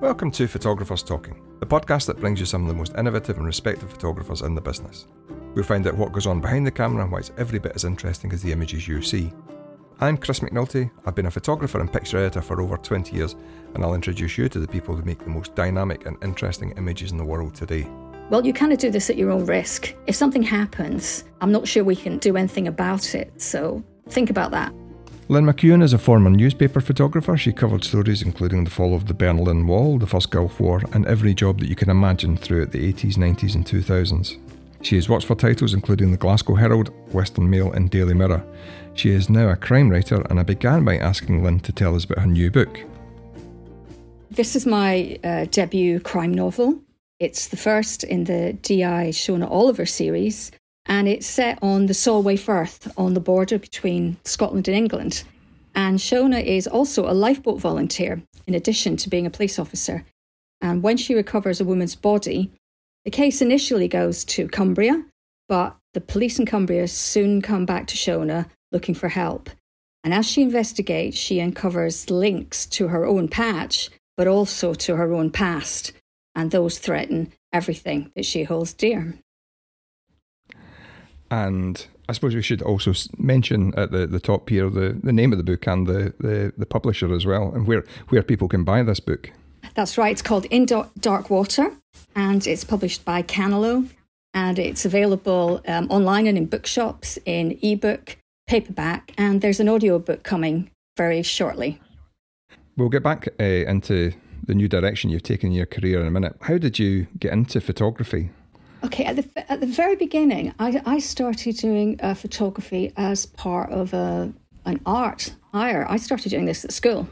Welcome to Photographers Talking, the podcast that brings you some of the most innovative and respected photographers in the business. We'll find out what goes on behind the camera and why it's every bit as interesting as the images you see. I'm Chris McNulty. I've been a photographer and picture editor for over 20 years, and I'll introduce you to the people who make the most dynamic and interesting images in the world today. Well, you kind of do this at your own risk. If something happens, I'm not sure we can do anything about it, so think about that. Lynn McEwan is a former newspaper photographer. She covered stories including the fall of the Berlin Wall, the First Gulf War, and every job that you can imagine throughout the 80s, 90s, and 2000s. She has worked for titles including the Glasgow Herald, Western Mail, and Daily Mirror. She is now a crime writer, and I began by asking Lynn to tell us about her new book. This is my uh, debut crime novel. It's the first in the D.I. Shona Oliver series, and it's set on the Solway Firth on the border between Scotland and England. And Shona is also a lifeboat volunteer, in addition to being a police officer. And when she recovers a woman's body, the case initially goes to Cumbria, but the police in Cumbria soon come back to Shona looking for help. And as she investigates, she uncovers links to her own patch, but also to her own past, and those threaten everything that she holds dear. And I suppose we should also mention at the, the top here the, the name of the book and the, the, the publisher as well, and where, where people can buy this book. That's right. It's called In Dark Water, and it's published by Canelo, and it's available um, online and in bookshops, in ebook, paperback, and there's an audio book coming very shortly. We'll get back uh, into the new direction you've taken in your career in a minute. How did you get into photography? Okay, at the at the very beginning, I, I started doing uh, photography as part of a an art Higher. I started doing this at school,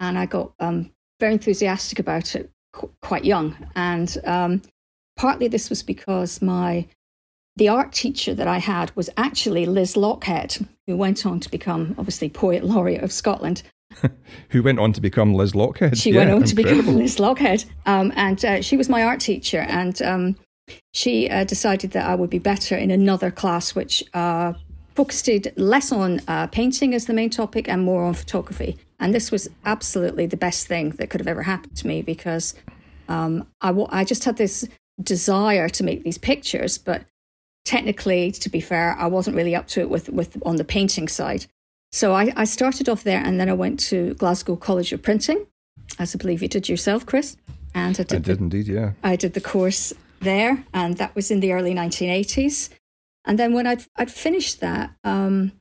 and I got um, very enthusiastic about it qu- quite young. And um, partly this was because my the art teacher that I had was actually Liz Lochhead, who went on to become obviously poet laureate of Scotland. who went on to become Liz Lochhead? She yeah, went on incredible. to become Liz Lochhead, um, and uh, she was my art teacher, and um, she uh, decided that I would be better in another class, which uh, focused less on uh, painting as the main topic and more on photography. And this was absolutely the best thing that could have ever happened to me because um, I, w- I just had this desire to make these pictures, but technically, to be fair, I wasn't really up to it with, with on the painting side. So I, I started off there, and then I went to Glasgow College of Printing, as I believe you did yourself, Chris. And I did, I did the, indeed, yeah. I did the course there, and that was in the early 1980s. And then when I'd, I'd finished that, um,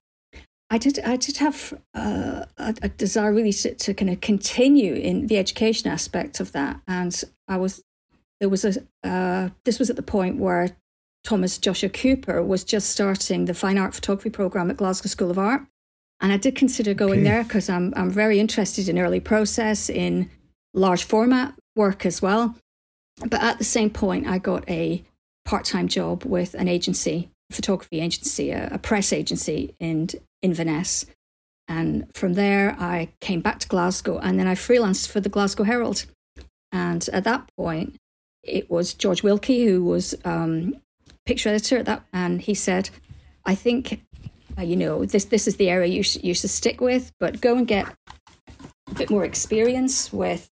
I did I did have uh, a, a, desire really to, to, kind of continue in the education aspect of that, and I was there was a uh, this was at the point where Thomas Joshua Cooper was just starting the fine art photography program at Glasgow School of Art, and I did consider going okay. there because I'm I'm very interested in early process in large format work as well. But at the same point, I got a part time job with an agency, photography agency, a, a press agency in Inverness. And from there, I came back to Glasgow and then I freelanced for the Glasgow Herald. And at that point, it was George Wilkie who was um, picture editor at that, and he said, "I think, uh, you know, this this is the area you sh- you should stick with, but go and get a bit more experience with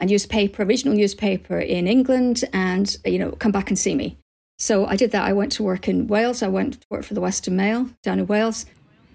a newspaper, a regional newspaper in England, and you know, come back and see me. So I did that. I went to work in Wales. I went to work for the Western Mail down in Wales.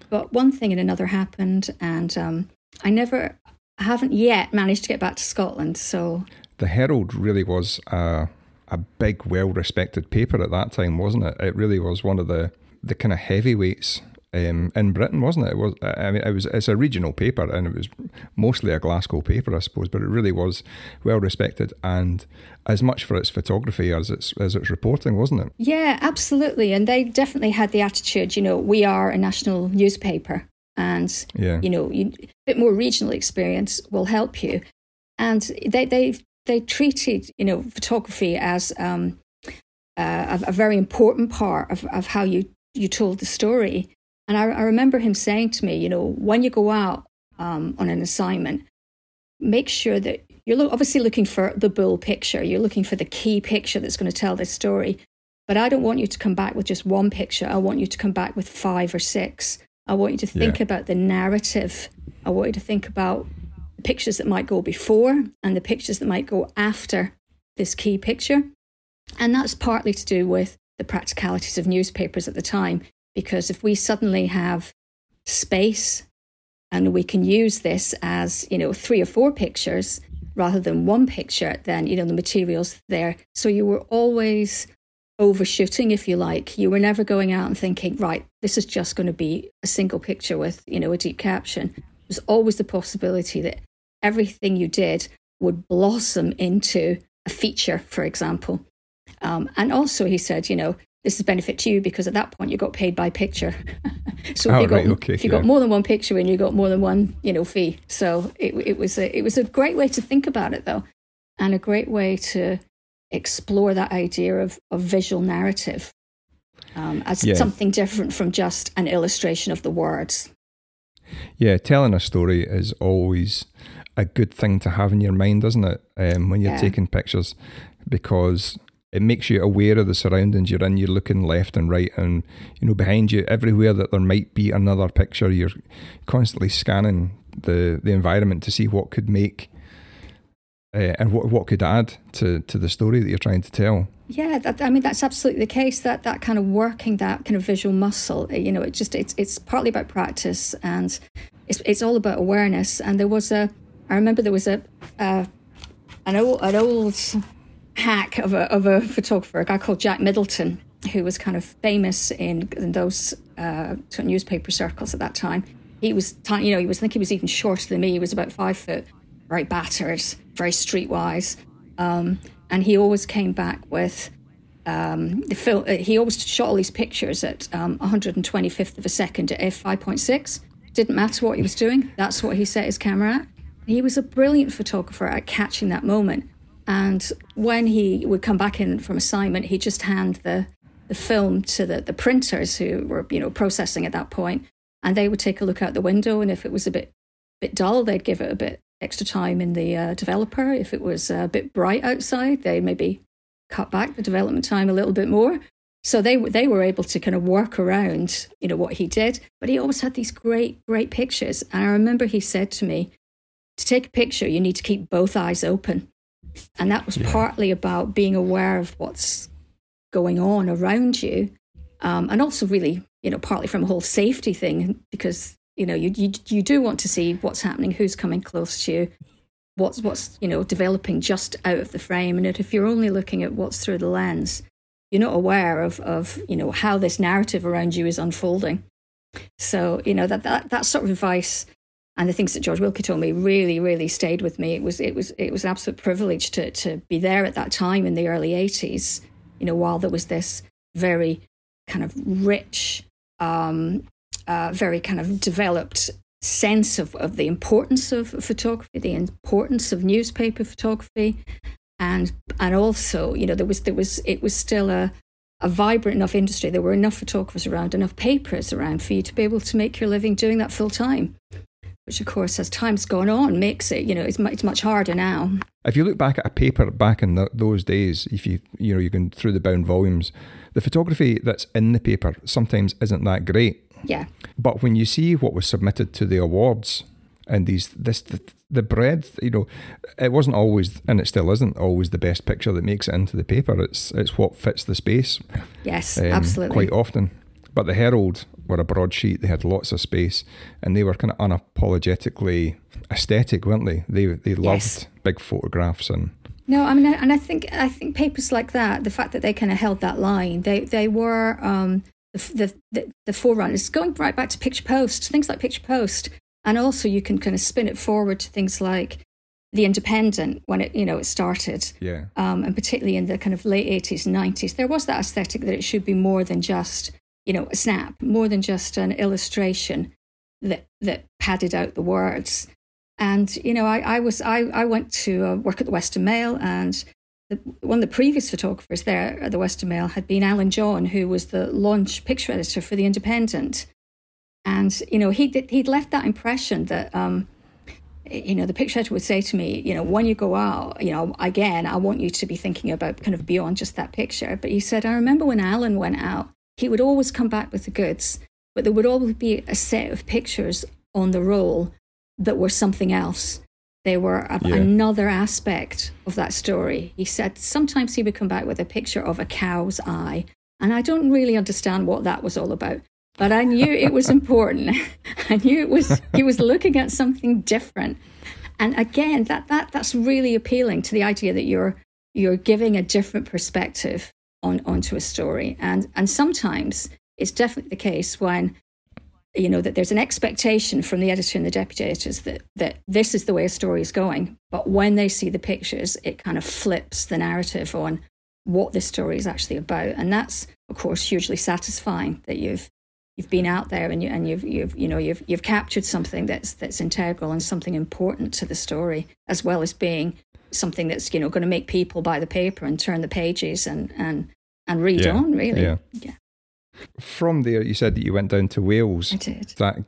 But one thing and another happened, and um, I never, I haven't yet managed to get back to Scotland. So the Herald really was a, a big, well-respected paper at that time, wasn't it? It really was one of the the kind of heavyweights um, in Britain, wasn't it? It was. I mean, it was. It's a regional paper, and it was mostly a Glasgow paper, I suppose. But it really was well respected, and as much for its photography as its as its reporting, wasn't it? Yeah, absolutely. And they definitely had the attitude. You know, we are a national newspaper, and yeah. you know, you, a bit more regional experience will help you. And they they they treated you know photography as um, uh, a, a very important part of, of how you you told the story and I, I remember him saying to me, you know, when you go out um, on an assignment, make sure that you're lo- obviously looking for the bull picture. You're looking for the key picture that's going to tell this story. But I don't want you to come back with just one picture. I want you to come back with five or six. I want you to think yeah. about the narrative. I want you to think about the pictures that might go before and the pictures that might go after this key picture. And that's partly to do with the practicalities of newspapers at the time, because if we suddenly have space and we can use this as, you know, three or four pictures rather than one picture, then, you know, the material's there. So you were always overshooting, if you like. You were never going out and thinking, right, this is just going to be a single picture with, you know, a deep caption. There's always the possibility that everything you did would blossom into a feature, for example. Um, and also, he said, you know, this is a benefit to you because at that point you got paid by picture. so if, oh, you, got, right, okay, if you yeah. got more than one picture and you got more than one, you know, fee. So it, it was a, it was a great way to think about it, though, and a great way to explore that idea of, of visual narrative um, as Yeah. something different from just an illustration of the words. Yeah, telling a story is always a good thing to have in your mind, isn't it? Um, when you're Yeah. taking pictures, because it makes you aware of the surroundings you're in. You're looking left and right, and you know behind you, everywhere that there might be another picture. You're constantly scanning the the environment to see what could make uh, and what what could add to to the story that you're trying to tell. Yeah, that, I mean that's absolutely the case. That that kind of working that kind of visual muscle, uh, you know, it just it's it's partly about practice and it's it's all about awareness. And there was a, I remember there was a, an old an old hack of a of a photographer, a guy called Jack Middleton, who was kind of famous in, in those uh, newspaper circles at that time. He was tiny, you know, he was I think he was even shorter than me. He was about five foot, very battered, very streetwise. Um, and he always came back with um, the film. Uh, he always shot all these pictures at um, 125th of a second at f5.6. Didn't matter what he was doing. That's what he set his camera at. He was a brilliant photographer at catching that moment. And when he would come back in from assignment, he'd just hand the, the film to the, the printers who were, you know, processing at that point, and they would take a look out the window. And if it was a bit bit dull, they'd give it a bit extra time in the uh, developer. If it was a bit bright outside, they maybe cut back the development time a little bit more. So they they were able to kind of work around, you know, what he did. But he always had these great great pictures. And I remember he said to me, to take a picture, you need to keep both eyes open, and that was Yeah. partly about being aware of what's going on around you, um, and also really, you know, partly from a whole safety thing because you know you, you you do want to see what's happening, who's coming close to you, what's what's you know developing just out of the frame, and if you're only looking at what's through the lens, you're not aware of of you know how this narrative around you is unfolding. So you know that that that sort of advice and the things that George Wilkie told me really, really stayed with me. It was it was it was an absolute privilege to to be there at that time in the early eighties. You know, while there was this very kind of rich, um, uh, very kind of developed sense of, of the importance of photography, the importance of newspaper photography, and and also you know there was there was it was still a a vibrant enough industry. There were enough photographers around, enough papers around for you to be able to make your living doing that full time. Which, of course, as time's gone on, makes it you know it's much, it's much harder now. If you look back at a paper back in th those days, if you you know you can through the bound volumes, the photography that's in the paper sometimes isn't that great. Yeah, But when you see what was submitted to the awards and these this the, the breadth, you know, it wasn't always and it still isn't always the best picture that makes it into the paper. It's it's what fits the space. yes, um, absolutely. Quite often. But the Herald were a broadsheet, they had lots of space and they were kind of unapologetically aesthetic, weren't they? They they loved Yes. big photographs and No, I mean, and I think I think papers like that, the fact that they kind of held that line, they they were um, the, the the forerunners, going right back to Picture Post, things like Picture Post, and also you can kind of spin it forward to things like the Independent when it you know it started, yeah. um, and particularly in the kind of late eighties, nineties, there was that aesthetic that it should be more than just you know a snap, more than just an illustration that that padded out the words. And you know, I, I was I, I went to uh, work at the Western Mail, and the, one of the previous photographers there at the Western Mail had been Alan John, who was the launch picture editor for the Independent. And you know, he would he'd left that impression that um, you know the picture editor would say to me, you know, when you go out, you know, again, I want you to be thinking about kind of beyond just that picture. But he said, I remember when Alan went out, he would always come back with the goods, but there would always be a set of pictures on the roll that were something else. They were a, yeah. another aspect of that story. He said sometimes he would come back with a picture of a cow's eye, and I don't really understand what that was all about. But I knew it was important. I knew it was he was looking at something different. And again, that, that that's really appealing to the idea that you're you're giving a different perspective on onto a story. And and sometimes it's definitely the case when you know that there's an expectation from the editor and the deputy editors that that this is the way a story is going but when they see the pictures it kind of flips the narrative on what this story is actually about and that's of course hugely satisfying that you've you've been out there and you and you've you've you know you've you've captured something that's that's integral and something important to the story as well as being something that's you know going to make people buy the paper and turn the pages and and and read yeah. on really yeah. yeah from there, you said that you went down to Wales. I did. That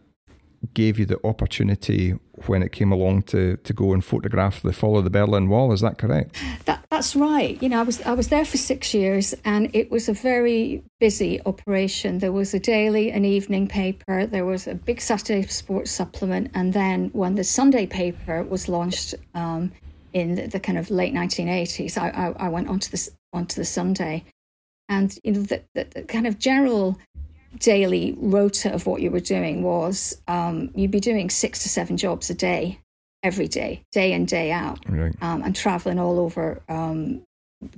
gave you the opportunity when it came along to, to go and photograph the fall of the Berlin Wall. Is that correct? That, that's right. You know, I was I was there for six years, and it was a very busy operation. There was a daily and evening paper. There was a big Saturday sports supplement, and then when the Sunday paper was launched um, in the, the, kind of late 1980s, I, I, I went onto the onto the Sunday, and you know the, the, the kind of general daily rota of what you were doing was um, you'd be doing six to seven jobs a day every day day in day out. Right. um, and traveling all over um,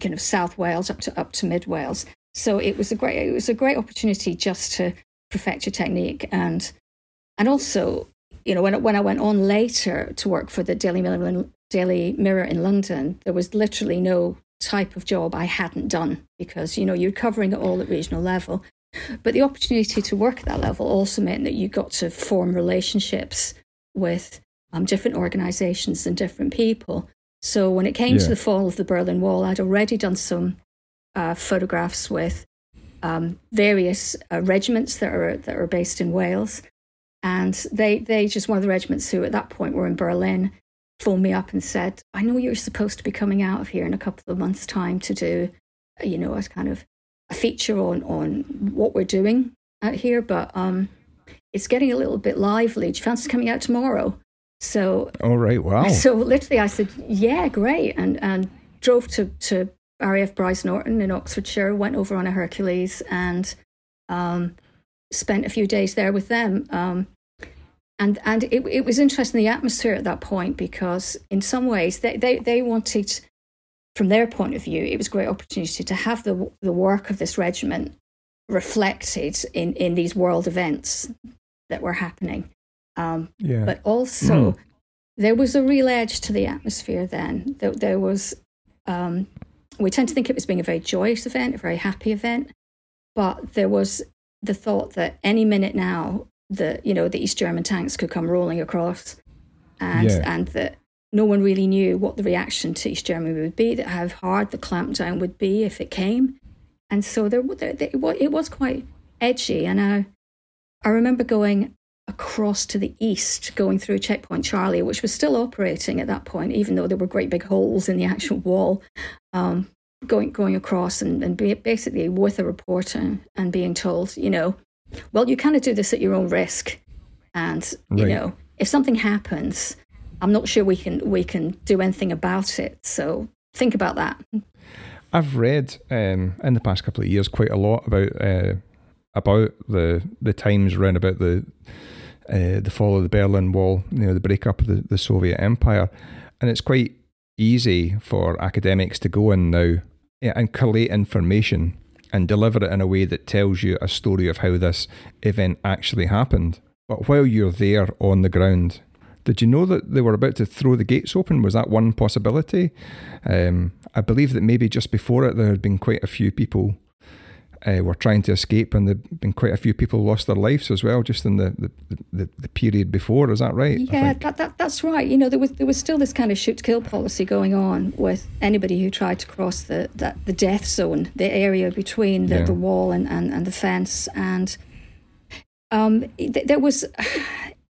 kind of south wales up to up to mid wales. So it was a great it was a great opportunity just to perfect your technique. And and also you know when, when i went on later to work for the daily mirror, daily mirror in london there was literally no type of job I hadn't done because, you know, you're covering it all at regional level. But the opportunity to work at that level also meant that you got to form relationships with um, different organizations and different people. So when it came yeah. to the fall of the Berlin Wall, I'd already done some uh, photographs with um, various uh, regiments that are that are based in Wales, and they they just one of the regiments who at that point were in Berlin phoned me up and said, I know you're supposed to be coming out of here in a couple of months' time to do, you know, a kind of a feature on, on what we're doing out here, but um, it's getting a little bit lively. Do you fancy coming out tomorrow? So, all right, wow. So literally, I said, yeah, great, and and drove to to RAF Brize Norton in Oxfordshire, went over on a Hercules, and um, spent a few days there with them. Um, and and it, it was interesting the atmosphere at that point because in some ways they, they, they wanted from their point of view it was a great opportunity to have the the work of this regiment reflected in in these world events that were happening um, yeah. but also mm. there was a real edge to the atmosphere then there, there was um, we tend to think it was being a very joyous event a very happy event but there was the thought that any minute now the you know the East German tanks could come rolling across, and yeah. and that no one really knew what the reaction to East Germany would be, that how hard the clampdown would be if it came, and so there, there, there it was quite edgy, and I I remember going across to the east, going through Checkpoint Charlie, which was still operating at that point, even though there were great big holes in the actual wall. Um, going going across and, and be, basically with a reporter and being told, you know, well, you kind of do this at your own risk, and right. you know if something happens, I'm not sure we can we can do anything about it. So think about that. I've read um, in the past couple of years quite a lot about uh, about the the times around about the uh, the fall of the Berlin Wall, you know, the breakup of the, the Soviet Empire, and it's quite easy for academics to go in now and collate information and deliver it in a way that tells you a story of how this event actually happened. But while you're there on the ground, did you know that they were about to throw the gates open? Was that one possibility? Um, I believe that maybe just before it, there had been quite a few people uh, were trying to escape, and there'd been quite a few people lost their lives as well, just in the the, the, the period before. Is that right? Yeah, that, that, that's right. You know, there was there was still this kind of shoot to kill policy going on with anybody who tried to cross the that, the death zone, the area between the, yeah. the wall and, and, and the fence, and um, there was.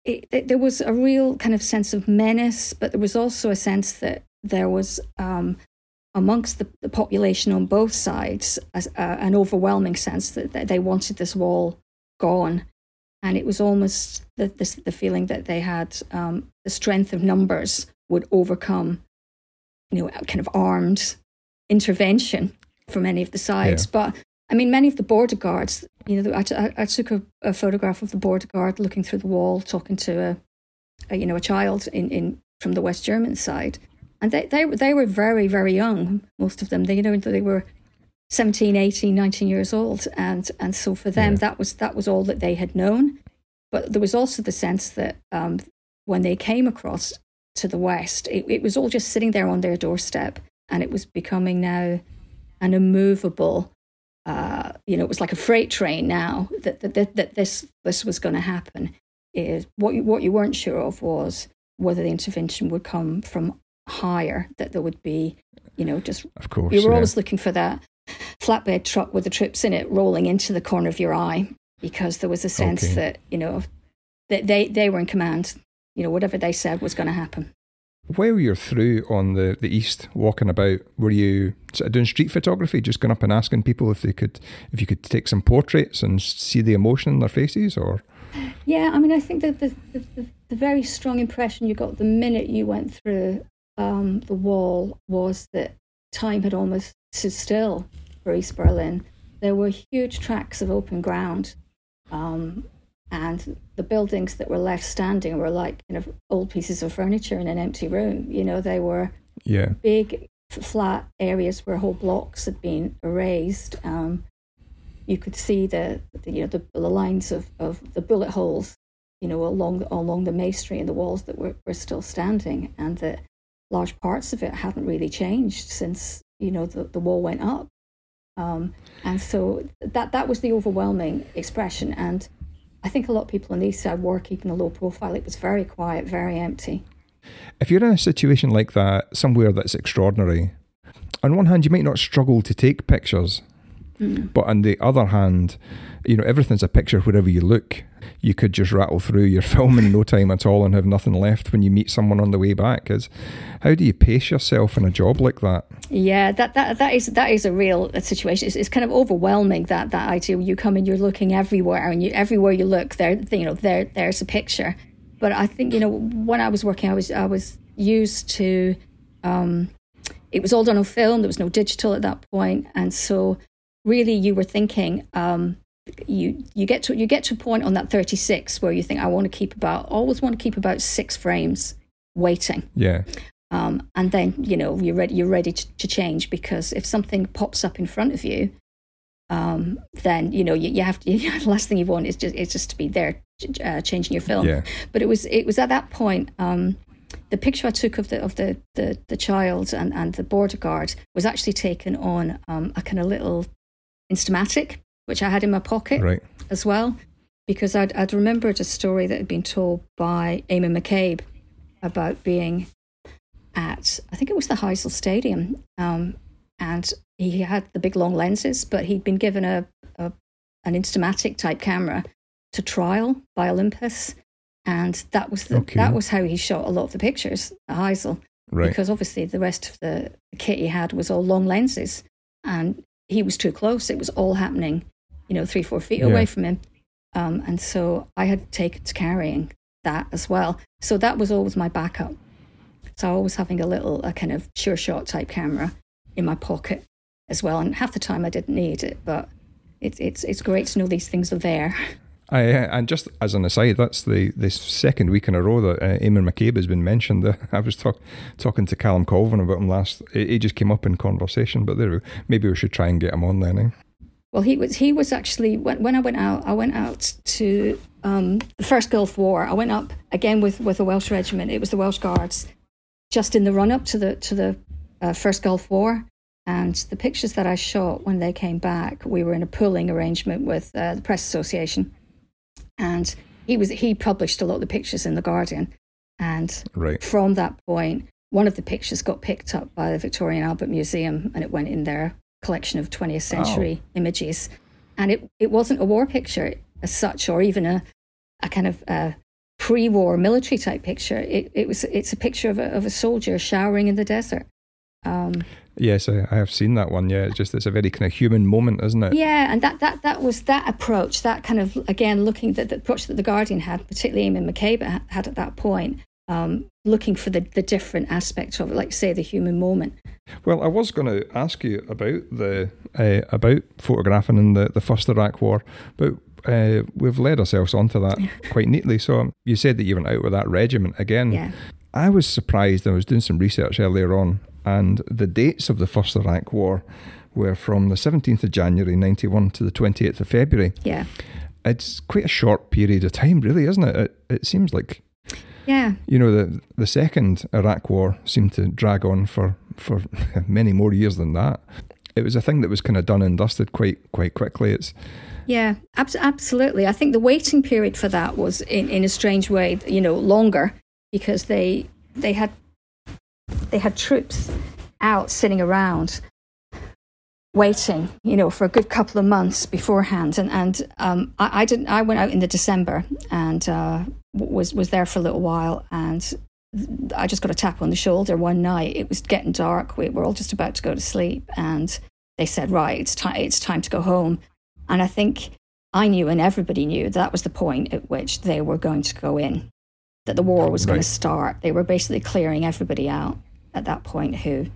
It, there was a real kind of sense of menace, but there was also a sense that there was um, amongst the, the population on both sides as, uh, an overwhelming sense that, that, they wanted this wall gone. And it was almost the, the, the feeling that they had um, the strength of numbers would overcome, you know, kind of armed intervention from any of the sides. Yeah. But I mean, many of the border guards, you know, I, I took a, a, photograph of the border guard looking through the wall, talking to a, a, you know, a child in, in from the West German side, and they they they were very very young, most of them. They you know they were 17, 18, 19 years old, and and so for them yeah. that was that was all that they had known. But there was also the sense that um, when they came across to the west, it, it was all just sitting there on their doorstep, and it was becoming now an immovable. Uh, you know, it was like a freight train now that that, that, that this this was going to happen. Is what you, what you weren't sure of was whether the intervention would come from higher, that there would be, you know, just of course you were yeah. always looking for that flatbed truck with the trips in it rolling into the corner of your eye because there was a sense okay. that you know that they they were in command. You know, whatever they said was going to happen. While you're through on the, the east, walking about, were you sort of doing street photography, just going up and asking people if they could, if you could take some portraits and see the emotion in their faces, or? Yeah, I mean, I think that the, the, the, the very strong impression you got the minute you went through um, the wall was that time had almost stood still for East Berlin. There were huge tracts of open ground, um, and the buildings that were left standing were like you know old pieces of furniture in an empty room. You know, they were yeah big flat areas where whole blocks had been erased. Um, you could see the, the, you know the, the lines of, of the bullet holes you know along along the masonry and the walls that were, were still standing and that large parts of it hadn't really changed since you know the, the wall went up. Um, and so that that was the overwhelming expression. And i think a lot of people on the east side were keeping a low profile it was very quiet very empty. If you're in a situation like that somewhere that's extraordinary on one hand you might not struggle to take pictures mm. but on the other hand you know everything's a picture wherever you look you could just rattle through your film in no time at all and have nothing left when you meet someone on the way back. Is how do you pace yourself in a job like that? Yeah, that that that is that is a real situation. It's, it's kind of overwhelming that that idea. You come and you're looking everywhere, and you everywhere you look, there you know there there's a picture. But I think you know when I was working, I was I was used to. Um, it was all done on film. There was no digital at that point, and so really you were thinking. Um, you you get to you get to a point on that 36 where you think I want to keep about always want to keep about six frames waiting. Yeah. Um, and then you know you're ready you're ready to, to, change because if something pops up in front of you, um, then you know you, you have to. You, the last thing you want is just is just to be there uh, changing your film. Yeah. But it was it was at that point. Um, the picture I took of the of the the, the child and, and the border guard was actually taken on um, a kind of little Instamatic which I had in my pocket right. as well, because I'd, I'd remembered a story that had been told by Eamonn McCabe about being at, I think it was the Heysel Stadium, um, and he had the big long lenses, but he'd been given a, a an Instamatic type camera to trial by Olympus, and that was the, okay. that was how he shot a lot of the pictures at Heysel. Right. Because obviously the rest of the, the kit he had was all long lenses, and he was too close. It was all happening you know, three, four feet yeah. away from him. Um, and so I had taken to carrying that as well. So that was always my backup. So I was having a little, a kind of sure shot type camera in my pocket as well. And half the time I didn't need it, but it's it's it's great to know these things are there. I, and just as an aside, that's the the second week in a row that uh, Eamonn McCabe has been mentioned. I was talk, talking to Calum Colvin about him last. He just came up in conversation, but there, maybe we should try and get him on then. Eh? Well, he was he was actually when, when I went out, I went out to um, the first Gulf War. I went up again with with a Welsh regiment. It was the Welsh Guards, just in the run up to the to the uh, first Gulf War. And the pictures that I shot when they came back, we were in a pooling arrangement with uh, the Press Association, and he was he published a lot of the pictures in the Guardian. And right. from that point, one of the pictures got picked up by the Victoria and Albert Museum, and it went in their collection of 20th century oh. images. And it, it wasn't a war picture as such, or even a, a kind of a pre-war military type picture. It, it was it's a picture of a, of a soldier showering in the desert. Um, yes, I, I, have seen that one. Yeah, it's just it's a very kind of human moment, isn't it? Yeah, and that that that was that approach, that kind of again looking at the approach that the Guardian had, particularly Eamonn McCabe had at that point, um, looking for the, the different aspects of it, like say the human moment. Well, I was going to ask you about the uh, about photographing in the, the first Iraq War, but uh, we've led ourselves onto that quite neatly. So um, you said that you went out with that regiment again. Yeah. I was surprised. I was doing some research earlier on, and the dates of the first Iraq War were from the 17th of January 91 to the 28th of February. Yeah. It's quite a short period of time, really, isn't it? It, it seems like Yeah. you know the the second Iraq War seemed to drag on for for many more years than that. It was a thing that was kind of done and dusted quite quite quickly. It's Yeah, abs- absolutely. I think the waiting period for that was, in, in a strange way, you know, longer because they they had they had troops out sitting around waiting, you know, for a good couple of months beforehand. And and um, I, I didn't. I went out in the December and uh, was was there for a little while and. I just got a tap on the shoulder one night. It was getting dark. We were all just about to go to sleep, and they said, "Right, it's time. It's time to go home." And I think I knew, and everybody knew, that was the point at which they were going to go in, that the war was going to start. They were basically clearing everybody out at that point who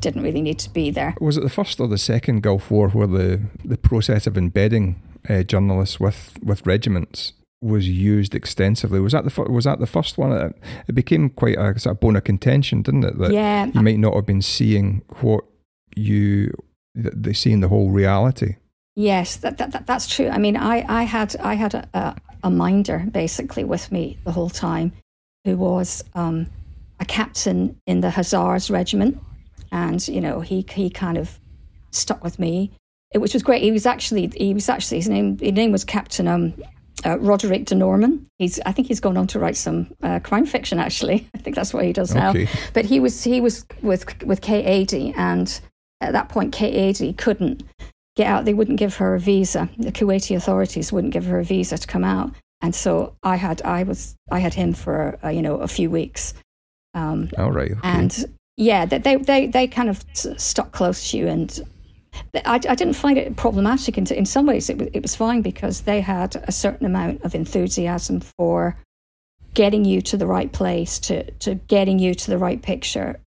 didn't really need to be there. was it the first or the second Gulf War where the the process of embedding uh, journalists with with regiments was used extensively? Was that the was that the first one? It, it became quite a sort of bone of contention, didn't it? That Yeah, you might not have been seeing what you th- they seeing the whole reality. Yes, that, that, that that's true. I mean, I, I had I had a, a, a minder basically with me the whole time, who was um, a captain in the Hussars regiment, and you know he he kind of stuck with me, which was great. He was actually he was actually his name his name was Captain um, uh, Roderick de Normann. He's I think he's gone on to write some uh, crime fiction. Actually, I think that's what he does now. But he was he was with with Kate Adie, and at that point Kate Adie couldn't get out. They wouldn't give her a visa. The Kuwaiti authorities wouldn't give her a visa to come out, and so I had I was I had him for uh, you know a few weeks, um, All right. Okay. and yeah, they they they, they kind of stuck close to you, and I, I didn't find it problematic. In, in some ways, it was it was fine because they had a certain amount of enthusiasm for getting you to the right place, to to getting you to the right picture,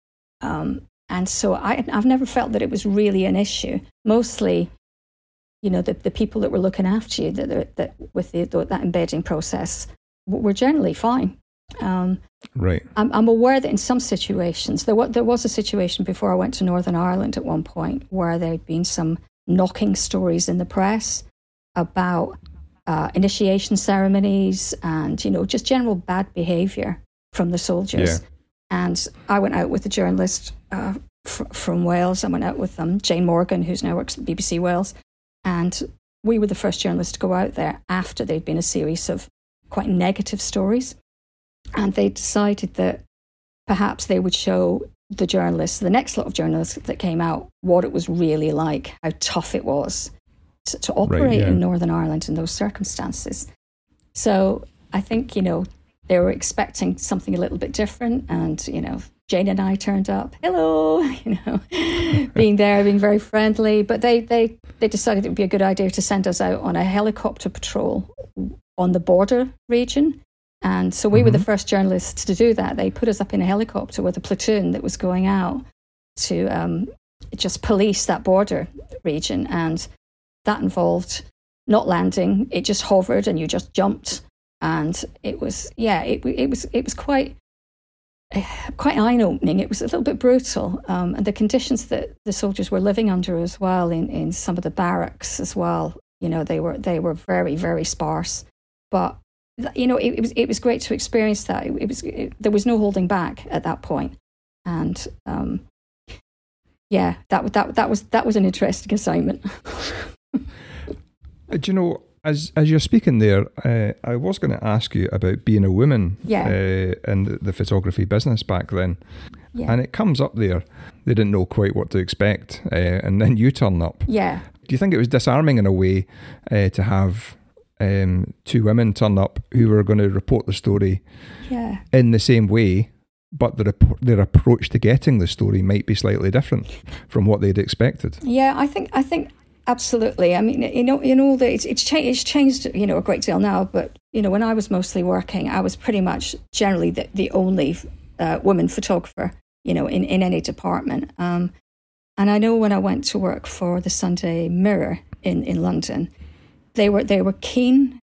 um, and so I I've never felt that it was really an issue. Mostly, you know, the the people that were looking after you that that, that with the, that embedding process were generally fine. Um, right. I'm, I'm aware that in some situations, there was, there was a situation before I went to Northern Ireland at one point where there had been some knocking stories in the press about uh, initiation ceremonies and, you know, just general bad behavior from the soldiers. Yeah. And I went out with a journalist uh, fr- from Wales. I went out with um, Jane Morgan, who's now works at BBC Wales. And we were the first journalists to go out there after there'd been a series of quite negative stories and they decided that perhaps they would show the journalists, the next lot of journalists that came out, what it was really like, how tough it was to, to operate yeah. in Northern Ireland in those circumstances. So I think, you know, they were expecting something a little bit different. And, you know, Jane and I turned up, hello, you know, being there, being very friendly. But they, they, they decided it would be a good idea to send us out on a helicopter patrol on the border region. And so we were the first journalists to do that. They put us up in a helicopter with a platoon that was going out to um, just police that border region. And that involved not landing, it just hovered and you just jumped. And it was, yeah, it, it was, it was quite, quite eye opening. It was a little bit brutal. Um, and the conditions that the soldiers were living under as well in, in some of the barracks as well, you know, they were, they were very, very sparse. But you know, it, it, was it was great to experience that. It, it was it, there was no holding back at that point, and um, yeah, that that that was that was an interesting assignment. Uh, Do you know, as as you're speaking there, uh, I was going to ask you about being a woman Yeah. uh, in the, the photography business back then, Yeah, and it comes up there. They didn't know quite what to expect, uh, and then you turn up. yeah, Do you think it was disarming in a way uh, to have um, two women turn up who were going to report the story yeah. in the same way, but their their approach to getting the story might be slightly different from what they'd expected? Yeah, I think I think absolutely. I mean, you know, in all the, it's it's, cha- it's changed, you know, a great deal now. But you know, when I was mostly working, I was pretty much generally the, the only uh, woman photographer, you know, in in any department. Um, and I know when I went to work for the Sunday Mirror in in London, they were they were keen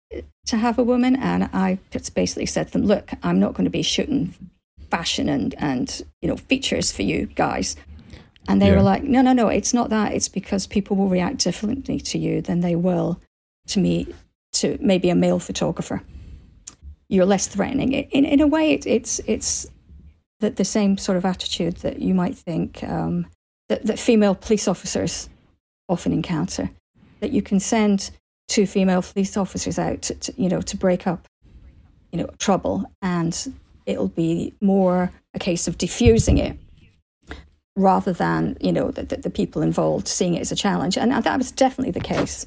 to have a woman, and I just basically said to them, "Look, I'm not going to be shooting fashion and and you know features for you guys." And they yeah. were like, "No, no, no, it's not that. It's because people will react differently to you than they will to me, to maybe a male photographer. You're less threatening. In in a way, it, it's it's the, the same sort of attitude that you might think um, that, that female police officers often encounter. That you can send two female police officers out, to, to, you know, to break up, you know, trouble, and it'll be more a case of diffusing it rather than you know the, the, people involved seeing it as a challenge. And that was definitely the case.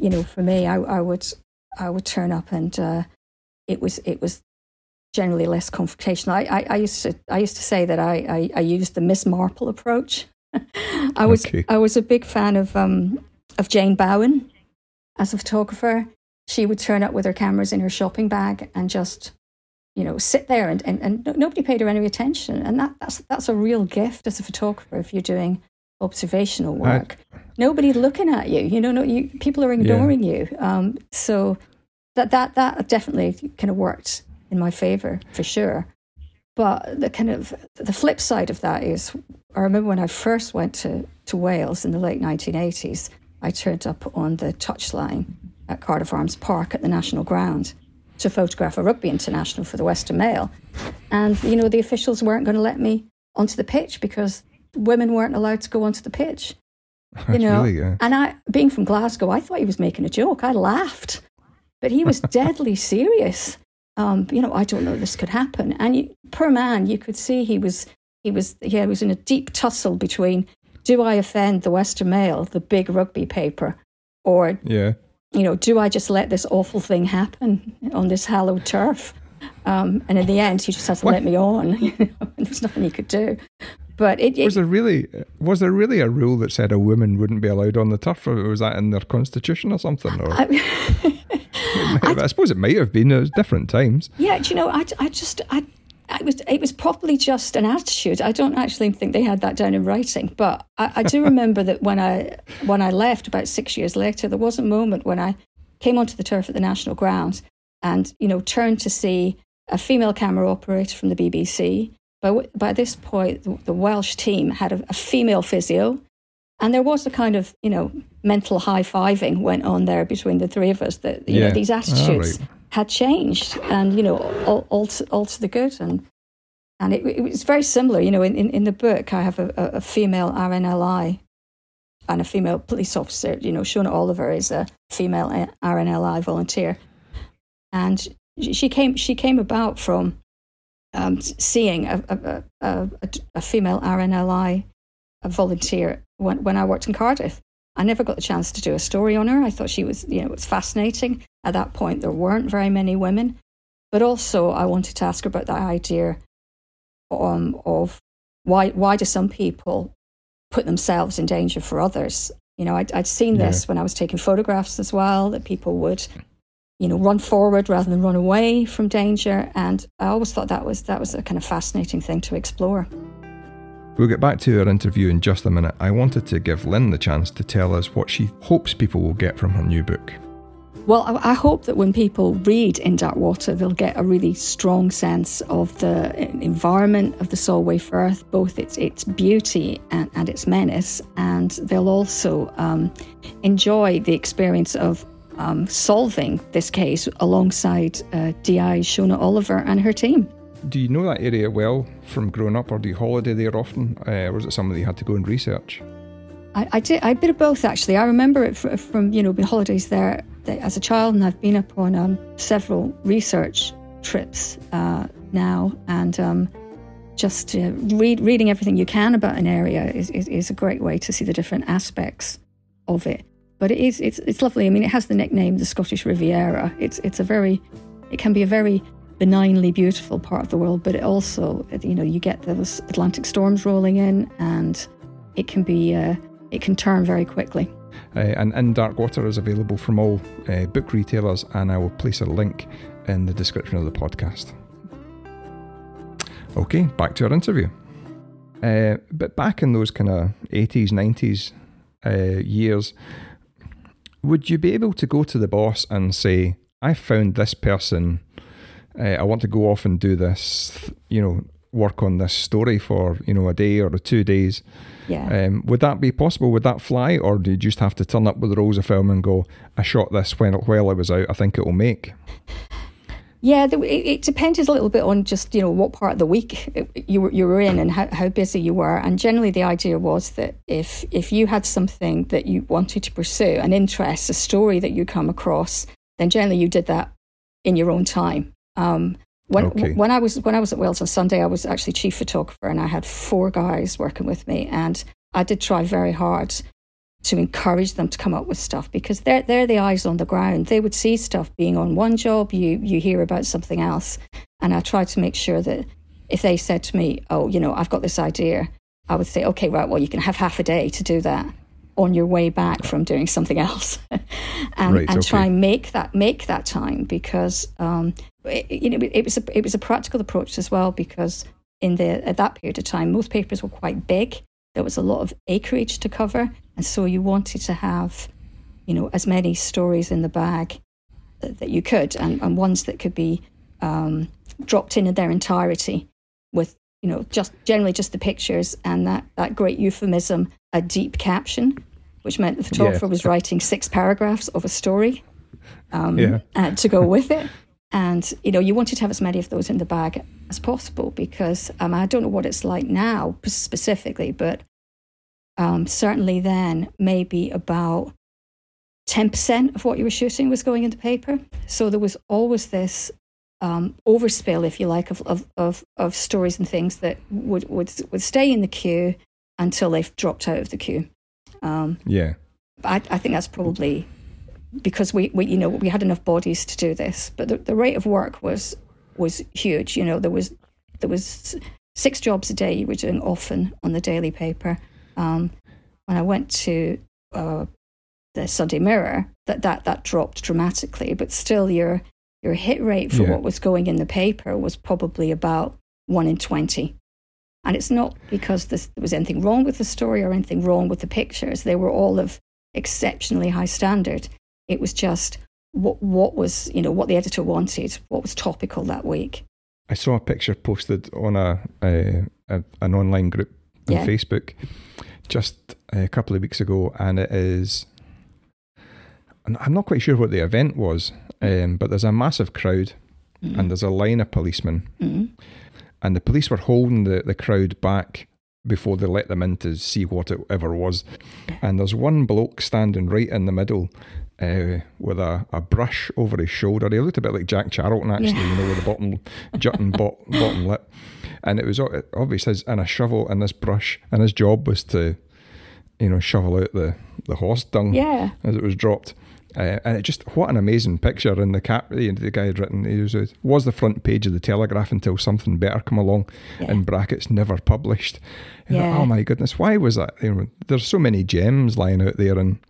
You know, for me, I, I would I would turn up and uh, it was it was generally less confrontational. I, I, I, used to I used to say that I, I, I used the Miss Marple approach. I was okay. I was a big fan of um, of Jane Bown as a photographer, she would turn up with her cameras in her shopping bag and just, you know, sit there and, and, and nobody paid her any attention. And that, that's, that's a real gift as a photographer if you're doing observational work. I, nobody looking at you, you know, no, you, people are ignoring yeah. you. Um, so that, that, that definitely kind of worked in my favor for sure. But the kind of the flip side of that is, I remember when I first went to, to Wales in the late 1980s, I turned up on the touchline at Cardiff Arms Park at the National Ground to photograph a rugby international for the Western Mail. And, you know, the officials weren't going to let me onto the pitch because women weren't allowed to go onto the pitch. That's you know, really, and I, being from Glasgow, I thought he was making a joke. I laughed, but he was deadly serious. Um, you know, I don't know this could happen. And you, per man, you could see he was he was yeah, he was in a deep tussle between do I offend the Western Mail, the big rugby paper, or yeah, you know, do I just let this awful thing happen on this hallowed turf? Um, and in the end, he just has to what? let me on. You know, there's nothing he could do. But it, it, was there really was there really a rule that said a woman wouldn't be allowed on the turf, or was that in their constitution or something? Or I, I, I suppose it might have been. It was different times. Yeah, do you know, I, I just I it was it was probably just an attitude. I don't actually think they had that down in writing, but I, I do remember that when I when I left about six years later, there was a moment when I came onto the turf at the National Grounds and you know turned to see a female camera operator from the BBC. By by this point, the, the Welsh team had a, a female physio, and there was a kind of you know mental high fiving went on there between the three of us. That you yeah. know these ah, attitudes had changed and, you know, all, to, the good. And, and it, it was very similar. You know, in, in, in the book, I have a, a female RNLI and a female police officer. You know, Shona Oliver is a female RNLI volunteer. And she came, she came about from um, seeing a, a, a, female RNLI volunteer when, when I worked in Cardiff. I never got the chance to do a story on her. I thought she was, you know, it was fascinating. At that point, there weren't very many women. But also, I wanted to ask her about that idea um, of why, why do some people put themselves in danger for others? You know, I'd, I'd seen this when I was taking photographs as well, that people would, you know, run forward rather than run away from danger. And I always thought that was, that was a kind of fascinating thing to explore. We'll get back to our interview in just a minute. I wanted to give Lynn the chance to tell us what she hopes people will get from her new book. Well, I hope that when people read In Dark Water, they'll get a really strong sense of the environment of the Solway Firth, both its its beauty and, and its menace, and they'll also um, enjoy the experience of um, solving this case alongside uh, DI Shona Oliver and her team do you know that area well from growing up, or do you holiday there often, uh, or was it something you had to go and research? I, I did. I did both actually. I remember it from, from you know holidays there as a child, and I've been up on um, several research trips uh, now, and um, just uh, read, reading everything you can about an area is, is, is a great way to see the different aspects of it. But it is it's it's lovely. I mean, it has the nickname the Scottish Riviera. It's it's a very it can be a very benignly beautiful part of the world, but it also, you know, you get those Atlantic storms rolling in, and it can be, uh, it can turn very quickly. Uh, and In Dark Water is available from all uh, book retailers, and I will place a link in the description of the podcast. Okay, back to our interview. Uh, but back in those kind of 80s, 90s uh, years, would you be able to go to the boss and say, I found this person, uh, I want to go off and do this, you know, work on this story for, you know, a day or two days? Yeah. Um, would that be possible? Would that fly? Or do you just have to turn up with the rolls of film and go, I shot this when, while I was out, I think it will make? Yeah, the, it, it depended a little bit on just you know what part of the week you were you were in and how, how busy you were. And generally, the idea was that if if you had something that you wanted to pursue, an interest, a story that you come across, then generally you did that in your own time. Um, when Okay. when I was when I was at Wales on Sunday, I was actually chief photographer, and I had four guys working with me, and I did try very hard to encourage them to come up with stuff because they're they're the eyes on the ground. They would see stuff being on one job, you you hear about something else, and I tried to make sure that if they said to me, "Oh, you know, I've got this idea," I would say, "Okay, right, well, you can have half a day to do that." on your way back from doing something else and, Right, and try and make that make that time because um, it, you know it was a, it was a practical approach as well because in the at that period of time most papers were quite big there was a lot of acreage to cover and so you wanted to have you know as many stories in the bag that, that you could and, and ones that could be um, dropped in in their entirety with you know just generally just the pictures and that that great euphemism a deep caption which meant the photographer Yeah. was writing six paragraphs of a story um, Yeah. uh, to go with it. And you know, you wanted to have as many of those in the bag as possible because um, I don't know what it's like now specifically, but um, certainly then maybe about ten percent of what you were shooting was going into paper. So there was always this um, overspill, if you like, of, of, of, of stories and things that would, would would stay in the queue until they've dropped out of the queue. Um, Yeah. I, I think that's probably because we, we you know we had enough bodies to do this, but the, the rate of work was was huge. You know there was there was six jobs a day you were doing often on the daily paper. Um, when I went to uh, the Sunday Mirror, that, that that dropped dramatically, but still your your hit rate for Yeah. what was going in the paper was probably about one in twenty. And it's not because this, there was anything wrong with the story or anything wrong with the pictures. They were all of exceptionally high standard. It was just what what was you know what the editor wanted, what was topical that week. I saw a picture posted on a, a, a an online group on Yeah. Facebook just a couple of weeks ago, and it is. I'm- not quite sure what the event was, um, but there's a massive crowd, and there's a line of policemen, Mm. and the police were holding the, the crowd back before they let them in to see what it ever was. And there's one bloke standing right in the middle uh, with a, a brush over his shoulder. He looked a bit like Jack Charlton, actually, you know, with the bottom jutting bot, bottom lip. And it was o- obvious, his, and a shovel and this brush, and his job was to, you know, shovel out the, the horse dung Yeah, as it was dropped. Uh, and it just what an amazing picture! And the cap, the, the guy had written, he was, was the front page of the Telegraph until something better come along. Yeah. In brackets, never published. And I thought, oh my goodness, why was that? You know, there's so many gems lying out there in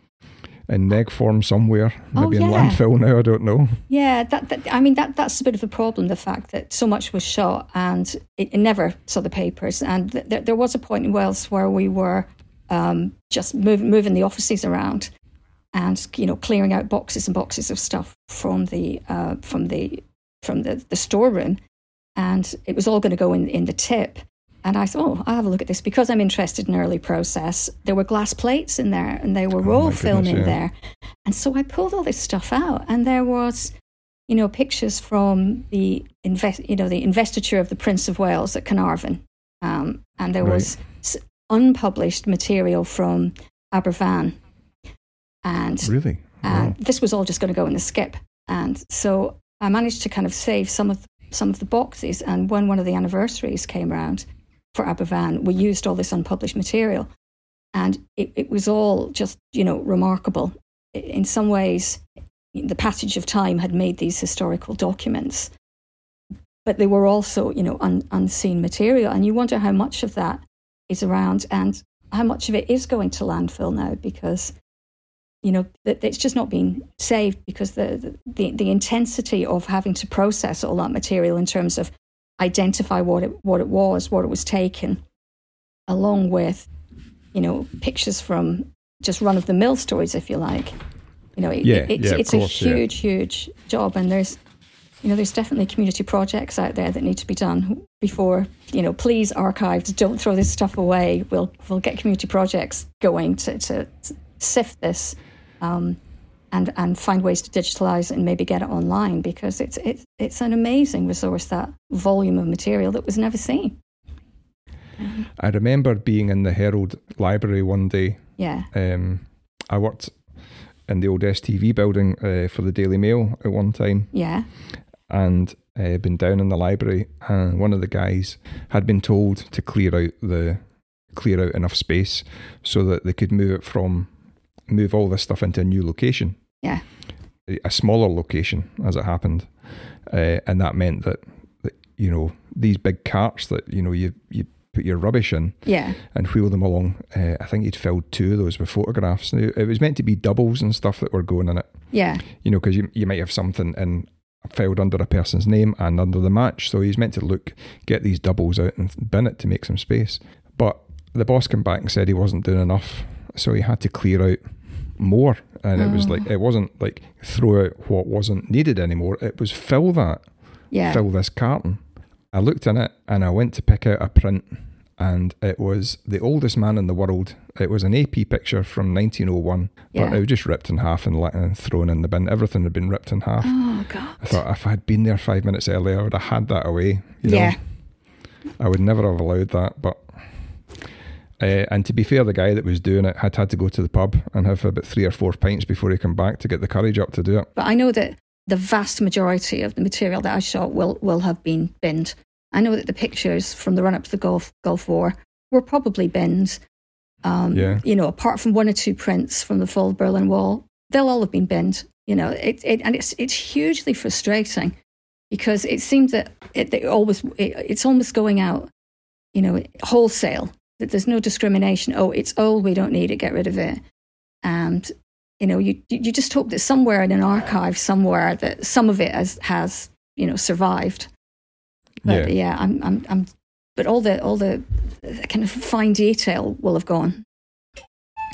in neg form somewhere, Oh, maybe in landfill now. I don't know. yeah. That, that I mean that that's a bit of a problem. The fact that so much was shot and it, it never saw the papers. And th- there, there was a point in Wales where we were um, just move, moving the offices around and you know clearing out boxes and boxes of stuff from the uh, from the from the, the storeroom and it was all going to go in, in the tip and I thought, oh, I'll have a look at this because I'm interested in early process. There were glass plates in there and they were roll Oh film goodness, in yeah. there. And so I pulled all this stuff out and there was, you know, pictures from the invest, you know, the investiture of the Prince of Wales at Carnarvon. Um, and there Right. was unpublished material from Aberfan. And Really? and Wow. this was all just going to go in the skip. And so I managed to kind of save some of some of the boxes. And when one of the anniversaries came around for Aberfan, we used all this unpublished material, and it, it was all just you know remarkable. In some ways, the passage of time had made these historical documents, but they were also you know un, unseen material, and you wonder how much of that is around and how much of it is going to landfill now because you know, it's just not been saved because the, the, the intensity of having to process all that material in terms of identify what it, what it was, what it was taken, along with, you know, pictures from just run of the mill stories, if you like. You know, it, Yeah, it's, yeah, it's course, a yeah. huge, huge job, and there's, you know, there's definitely community projects out there that need to be done before, you know, please archives, don't throw this stuff away. We'll we'll get community projects going to, to, to sift this, um, and and find ways to digitalize and maybe get it online because it's it's it's an amazing resource that volume of material that was never seen. I remember being in the Herald Library one day. Yeah, Um, I worked in the old STV building uh, for the Daily Mail at one time, yeah, and uh, been down in the library. And one of the guys had been told to clear out the clear out enough space so that they could move it from move all this stuff into a new location. yeah, a smaller location as it happened, uh, and that meant that, that you know these big carts that you know you you put your rubbish in yeah, and wheel them along. Uh, I think he'd filled two of those with photographs. It was meant to be doubles and stuff that were going in it, yeah, you know, because you you might have something in filed under a person's name and under the match. So he's meant to look get these doubles out and bin it to make some space. But the boss came back and said he wasn't doing enough, so he had to clear out more. And it was Oh. like it wasn't like throw out what wasn't needed anymore. It was fill that, yeah. fill this carton. I looked in it and I went to pick out a print, and it was the oldest man in the world. It was an AP picture from 1901, but Yeah. it was just ripped in half and, let, and thrown in the bin. Everything had been ripped in half. Oh God. I thought if I'd been there five minutes earlier, I would have had that away. You know? Yeah. I would never have allowed that. But uh, and to be fair, the guy that was doing it had had to go to the pub and have about three or four pints before he came back to get the courage up to do it. But I know that the vast majority of the material that I shot will will have been binned. I know that the pictures from the run up to the Gulf Gulf War were probably binned. Um, Yeah. You know, apart from one or two prints from the fall of Berlin Wall, they'll all have been binned. You know, it, it and it's it's hugely frustrating because it seems that it, it always it, it's almost going out, you know, wholesale. That there's no discrimination. Oh, it's old. We don't need it. Get rid of it. And you know, you you just hope that somewhere in an archive somewhere that some of it has has you know survived. But Yeah. yeah, I'm I'm I'm. But all the all the kind of fine detail will have gone.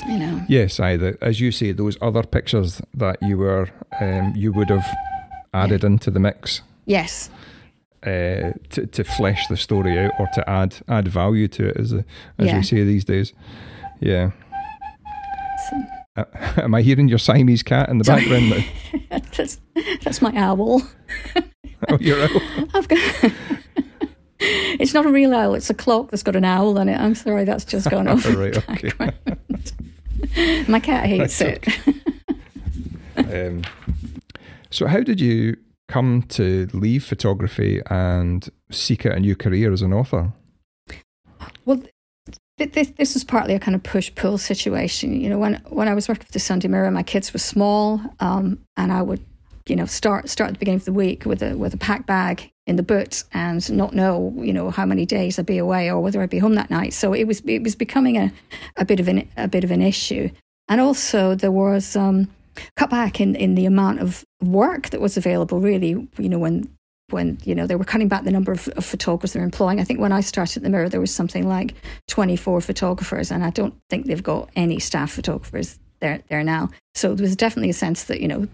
You know. Yes, I. The, as you say, those other pictures that you were um, you would have added into the mix Yes. Uh, to to flesh the story out or to add add value to it, as a, as Yeah. we say these days. Yeah. Uh, am I hearing your Siamese cat in the Sorry. background? now? that's that's my owl. oh, you're. I've got. it's not a real owl. It's a clock that's got an owl on it. I'm sorry, that's just gone off. Right, okay. My cat hates That's it. Um, so, how did you come to leave photography and seek out a new career as an author? Well, th- this this was partly a kind of push pull situation. You know, when when I was working for the Sunday Mirror, my kids were small, um, and I would, you know, start start at the beginning of the week with a with a pack bag in the boot and not know, you know, how many days I'd be away or whether I'd be home that night. So it was it was becoming a, a bit of an a bit of an issue, and also there was um, cut back in in the amount of work that was available. Really, you know, when when you know they were cutting back the number of, of photographers they're employing. I think when I started the Mirror, there was something like 24 photographers, and I don't think they've got any staff photographers there there now. So there was definitely a sense that you know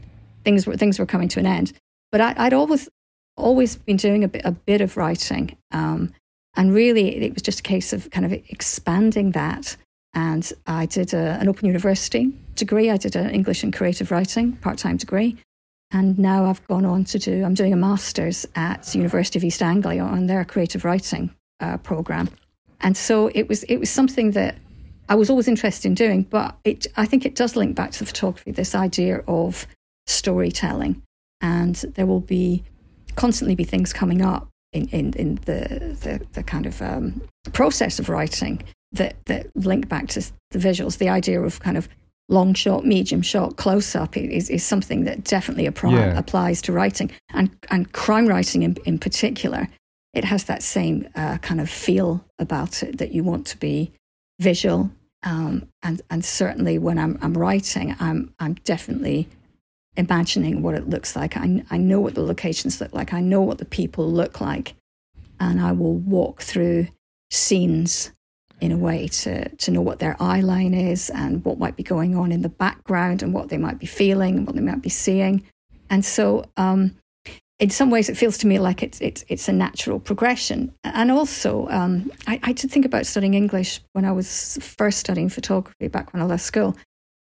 things were things were coming to an end. But I, I'd always always been doing a bit a bit of writing, um, and really it was just a case of kind of expanding that. And I did a, an Open University degree. I did an English and Creative Writing part time degree. And now I've gone on to do, I'm doing a master's at University of East Anglia on their creative writing uh, program. And so it was, it was something that I was always interested in doing, but it, I think it does link back to the photography, this idea of storytelling. And there will be constantly be things coming up in, in, in the, the, the kind of um, process of writing that, that link back to the visuals, the idea of kind of long shot, medium shot, close up is, is something that definitely Yeah. applies to writing and, and crime writing in, in particular. It has that same uh, kind of feel about it that you want to be visual, Um, and and certainly when I'm I'm writing, I'm I'm definitely imagining what it looks like. I I know what the locations look like. I know what the people look like, and I will walk through scenes in a way to to know what their eye line is and what might be going on in the background and what they might be feeling and what they might be seeing. And so um, in some ways, it feels to me like it's it's it's a natural progression. And also, um, I, I, did think about studying English when I was first studying photography back when I left school.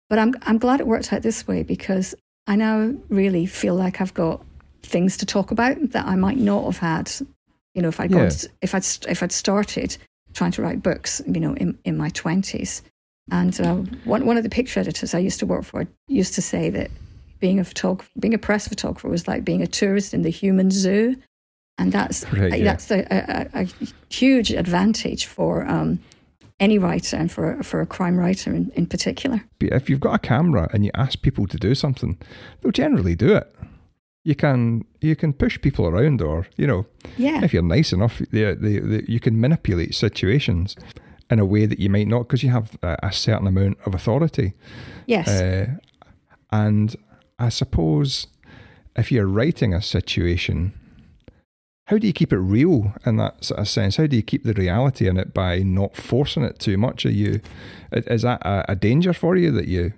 But I'm I'm glad it worked out this way because I now really feel like I've got things to talk about that I might not have had. You know, if I'd yeah. if I'd if I'd started trying to write books, you know, in in my twenties. And uh, one one of the picture editors I used to work for used to say that being a photographer, being a press photographer was like being a tourist in the human zoo, and that's right, yeah. that's a, a, a, huge advantage for um, any writer and for for a crime writer in, in particular. If you've got a camera and you ask people to do something, they'll generally do it. You can you can push people around, or you know, yeah. if you're nice enough, they, they, they, you can manipulate situations in a way that you might not because you have a, a, certain amount of authority. Yes. Uh, and I suppose if you're writing a situation, how do you keep it real in that sort of sense? How do you keep the reality in it by not forcing it too much? Are you is that a, a danger for you that you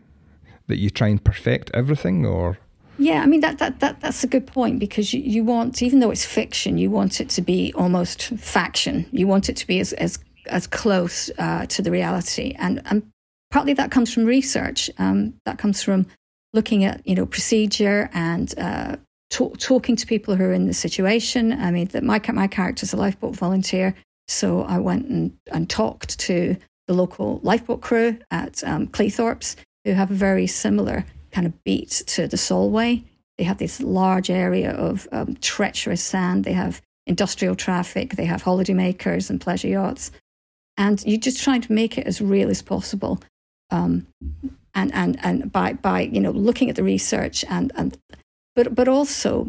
that you try and perfect everything or? Yeah, I mean that, that, that that's a good point because you, you want even though it's fiction, you want it to be almost faction. You want it to be as as as close uh, to the reality, and and partly that comes from research. Um, that comes from looking at you know procedure and uh, talk, talking to people who are in the situation. I mean, that my my character's a lifeboat volunteer, so I went and, and talked to the local lifeboat crew at um, Cleethorpes, who have a very similar kind of beat to the Solway. They have this large area of um, treacherous sand. They have industrial traffic. They have holidaymakers and pleasure yachts, and you're just trying to make it as real as possible. Um, and and and by by you know looking at the research and and but but also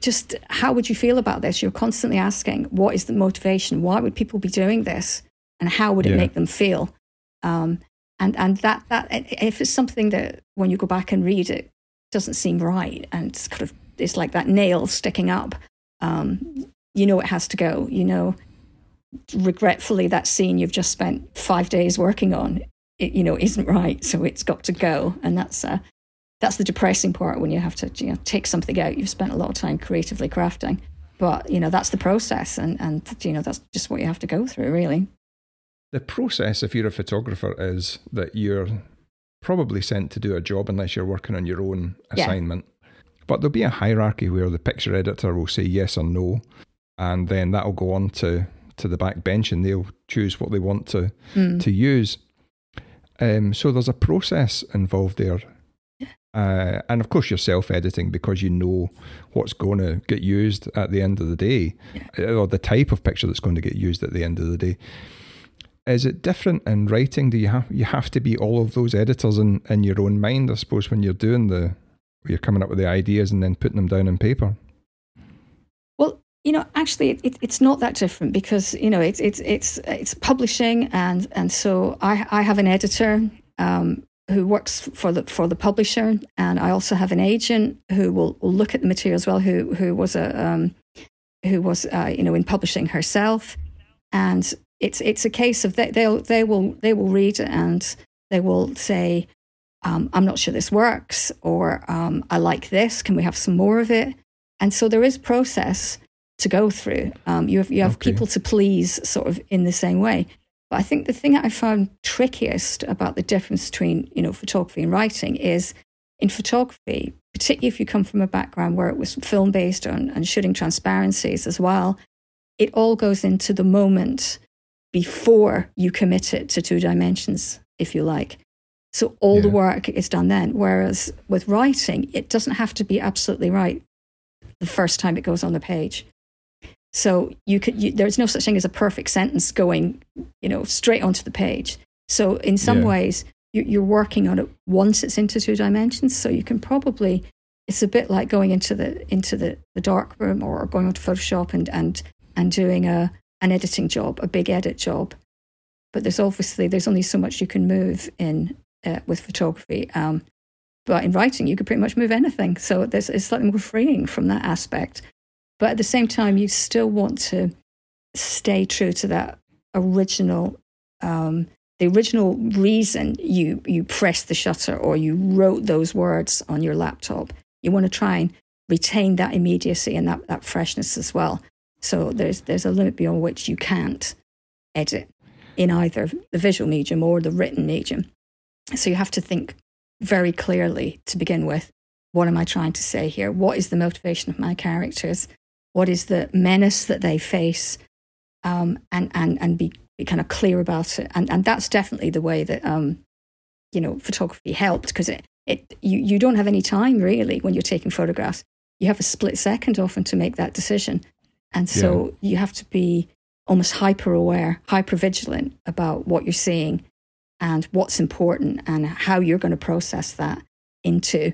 just how would you feel about this? You're constantly asking, what is the motivation? Why would people be doing this? And how would it yeah. make them feel? Um, and and that that if it's something that when you go back and read it doesn't seem right, and it's kind of it's like that nail sticking up. Um, you know it has to go. You know, regretfully, that scene you've just spent five days working on it, you know, isn't right. So it's got to go. And that's, uh, that's the depressing part when you have to, you know, take something out you've spent a lot of time creatively crafting. But, you know, that's the process. And, and, you know, that's just what you have to go through, really. The process, if you're a photographer, is that you're probably sent to do a job unless you're working on your own assignment. Yeah. But there'll be a hierarchy where the picture editor will say yes or no, and then that'll go on to, to the back bench and they'll choose what they want to mm. to use. Um, so there's a process involved there. Uh, and of course, you're self editing because you know what's going to get used at the end of the day, or the type of picture that's going to get used at the end of the day. Is it different in writing? Do you have you have to be all of those editors in, in your own mind? I suppose when you're doing the, you're coming up with the ideas and then putting them down on paper. Well, you know, actually, it, it's not that different because you know it's it's it's it's publishing, and and so I I have an editor um, who works for the for the publisher, and I also have an agent who will, will look at the material as well, who who was a um, who was uh, you know in publishing herself, and it's it's a case of they they'll they will they will read it and they will say, um, I'm not sure this works, or um, I like this. Can we have some more of it? And so there is process to go through. Um, you have you have okay. people to please, sort of in the same way. But I think the thing that I found trickiest about the difference between you know photography and writing is in photography, particularly if you come from a background where it was film based and, and shooting transparencies as well, it all goes into the moment before you commit it to two dimensions, if you like. So all yeah. the work is done then. Whereas with writing, it doesn't have to be absolutely right the first time it goes on the page. So you could you, there's no such thing as a perfect sentence going, you know, straight onto the page. So in some yeah. ways, you, are working on it once it's into two dimensions. So you can probably it's a bit like going into the into the, the dark room or going onto Photoshop and and and doing a an editing job, a big edit job. but there's obviously there's only so much you can move in uh, with photography. Um, but in writing, you could pretty much move anything. So it's slightly more freeing from that aspect. But at the same time, you still want to stay true to that original, um, the original reason you you pressed the shutter or you wrote those words on your laptop. You want to try and retain that immediacy and that, that freshness as well. So there's there's a limit beyond which you can't edit in either the visual medium or the written medium. So you have to think very clearly to begin with. What am I trying to say here? What is the motivation of my characters? What is the menace that they face? Um, and and and be, be kind of clear about it. And and that's definitely the way that um, you know photography helped because it it you you don't have any time really when you're taking photographs. You have a split second often to make that decision, and so yeah. you have to be almost hyper aware, hyper vigilant about what you're seeing and what's important and how you're going to process that into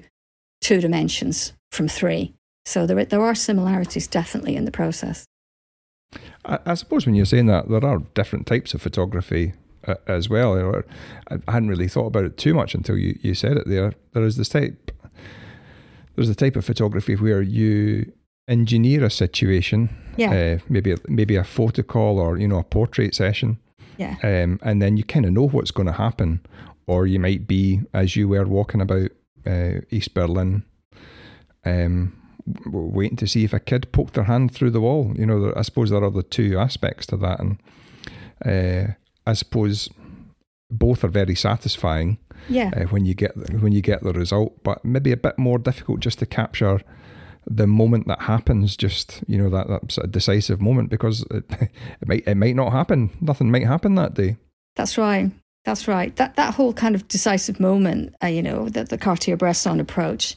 two dimensions from three. So there, there are similarities definitely in the process. I, I suppose when you're saying that, there are different types of photography uh, as well. I, I hadn't really thought about it too much until you, you said it there. There is this type, there's the type of photography where you engineer a situation, yeah. Uh, maybe a, maybe a photo call or you know a portrait session, yeah. Um, and then you kind of know what's going to happen, or you might be as you were walking about uh, East Berlin, um, waiting to see if a kid poked their hand through the wall. You know, I suppose there are the two aspects to that, and uh, I suppose both are very satisfying. Yeah. Uh, when you get when you get the result, but maybe a bit more difficult just to capture the moment that happens, just you know that that sort of decisive moment, because it, it might it might not happen. Nothing might happen that day. That's right. That's right. That that whole kind of decisive moment, uh, you know, that the Cartier-Bresson approach,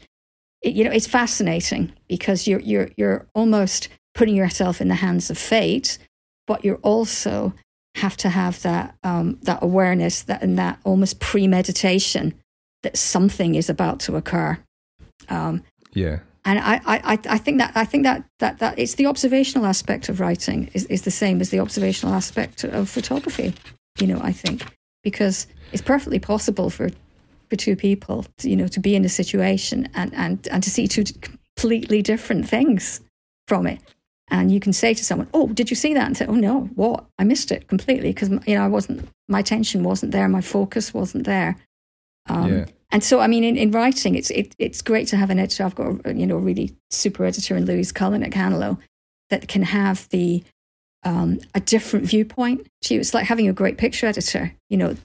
it, you know, it's fascinating because you're you're you're almost putting yourself in the hands of fate, but you're also have to have that um, that awareness that and that almost premeditation that something is about to occur. Um, yeah, and I, I, I think that I think that, that, that it's the observational aspect of writing is, is the same as the observational aspect of photography. You know, I think because it's perfectly possible for for two people, to, you know, to be in a situation and, and, and to see two completely different things from it. And you can say to someone, "Oh, did you see that?" And say, "Oh no, what? I missed it completely because you know I wasn't. My attention wasn't there. My focus wasn't there." Um, yeah. And so, I mean, in, in writing, it's it, it's great to have an editor. I've got a, you know a really super editor in Louise Cullen at Canelo that can have the um, a different viewpoint to you. It's like having a great picture editor, you know,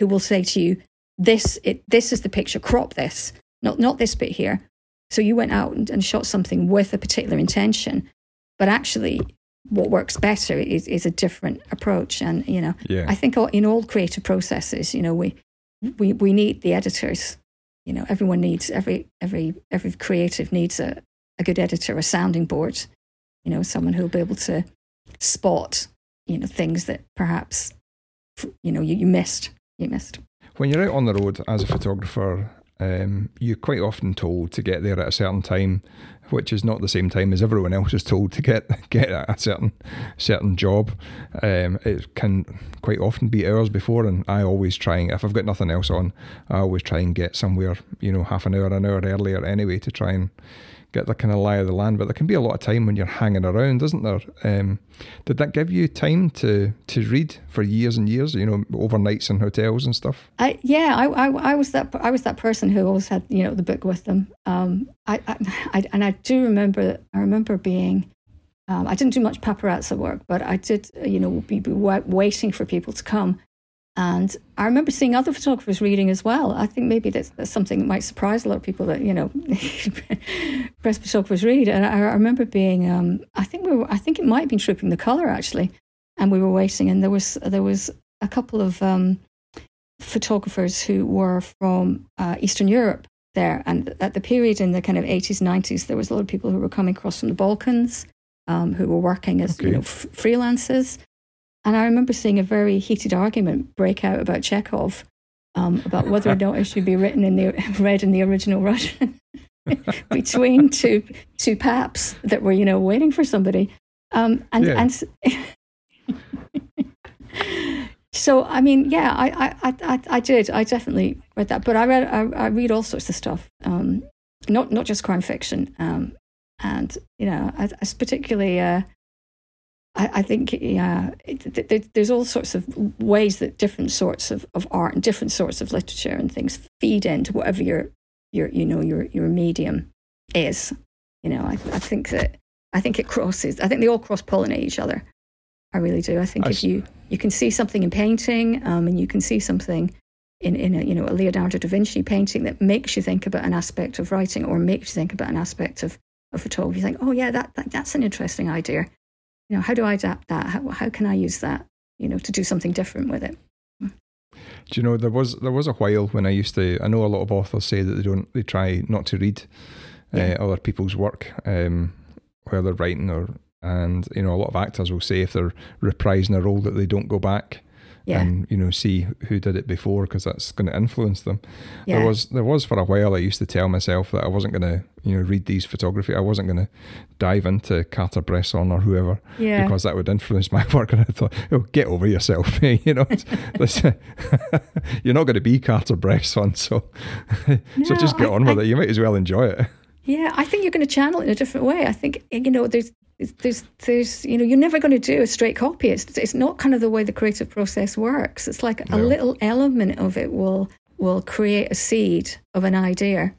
who will say to you, "This it this is the picture. Crop this, not not this bit here." So you went out and, and shot something with a particular intention, but actually, what works better is is a different approach. And you know, yeah. I think in all creative processes, you know, we we we need the editors. You know, everyone needs every every every creative needs a, a good editor, a sounding board. You know, someone who'll be able to spot you know things that perhaps you know you, you missed. You missed. When you're out on the road as a photographer, um, you're quite often told to get there at a certain time which is not the same time as everyone else is told to get get a certain certain job. Um, it can quite often be hours before, and I always try and if I've got nothing else on, I always try and get somewhere, you know, half an hour, an hour earlier anyway to try and get the kind of lie of the land. But there can be a lot of time when you're hanging around, isn't there? Um, did that give you time to to read for years and years? You know, overnights in hotels and stuff. I yeah, I, I, I was that I was that person who always had you know the book with them. Um, I, I, I and I do remember I remember being. Um, I didn't do much paparazzi work, but I did, you know, be, be waiting for people to come and I remember seeing other photographers reading as well. I think maybe that's, that's something that might surprise a lot of people that, you know, press photographers read. And I, I remember being, um, I think we were, I think it might have been Trooping the Colour actually. And we were waiting and there was, there was a couple of um, photographers who were from uh, Eastern Europe there. And at the period in the kind of 80s, 90s, there was a lot of people who were coming across from the Balkans um, who were working as, okay. you know, f- freelancers. And I remember seeing a very heated argument break out about Chekhov, um, about whether or not it should be written in the read in the original Russian between two two paps that were, you know, waiting for somebody. Um, and yeah. and so I mean, yeah, I, I, I, I did. I definitely read that, but I read I, I read all sorts of stuff, um, not not just crime fiction, um, and you know, I, I particularly. Uh, I, I think yeah, it, it, there's all sorts of ways that different sorts of, of art and different sorts of literature and things feed into whatever your your you know your your medium is. You know, I, I think that I think it crosses. I think they all cross pollinate each other. I really do. I think I if you you can see something in painting, um, and you can see something in in a you know a Leonardo da Vinci painting that makes you think about an aspect of writing, or makes you think about an aspect of of photography. You think, oh yeah, that, that that's an interesting idea. You know, how do I adapt that? How how can I use that? You know, to do something different with it. Do you know there was there was a while when I used to I know a lot of authors say that they don't they try not to read yeah. uh, other people's work um, while they're writing or and you know a lot of actors will say if they're reprising a role that they don't go back yeah. and you know see who did it before because that's going to influence them. Yeah. There was there was for a while I used to tell myself that I wasn't going to you know read these photography. I wasn't going to dive into Cartier-Bresson or whoever yeah. because that would influence my work. And I thought, oh, get over yourself, you know. you're not going to be Cartier-Bresson, so no, so just get I, on with I, it. You might as well enjoy it. Yeah, I think you're going to channel it in a different way. I think eh, you know there's there's there's you know you're never going to do a straight copy. It's it's not kind of the way the creative process works. It's like no. a little element of it will will create a seed of an idea,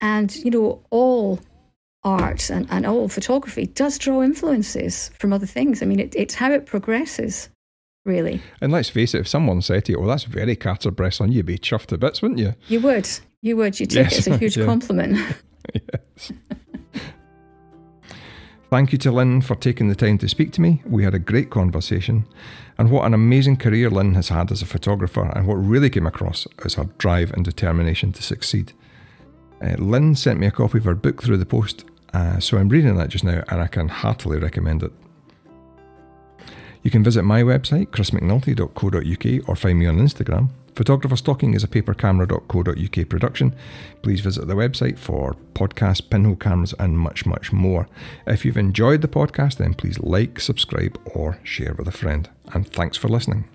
and you know all art and, and all photography does draw influences from other things. I mean, it, it's how it progresses, really. And let's face it, if someone said to you, "Oh, that's very Cartier-Bresson," you'd be chuffed to bits, wouldn't you? You would. You would. You take yes. it as a huge yeah. compliment. yes. Thank you to Lynn for taking the time to speak to me. We had a great conversation. And what an amazing career Lynn has had as a photographer, and what really came across is her drive and determination to succeed. Uh, Lynn sent me a copy of her book through the post, uh, so I'm reading that just now, and I can heartily recommend it. You can visit my website, chrismcnulty.co.uk, or find me on Instagram. Photographer Stalking is a papercamera.co.uk production. Please visit the website for podcasts, pinhole cameras, and much, much more. If you've enjoyed the podcast, then please like, subscribe, or share with a friend. And thanks for listening.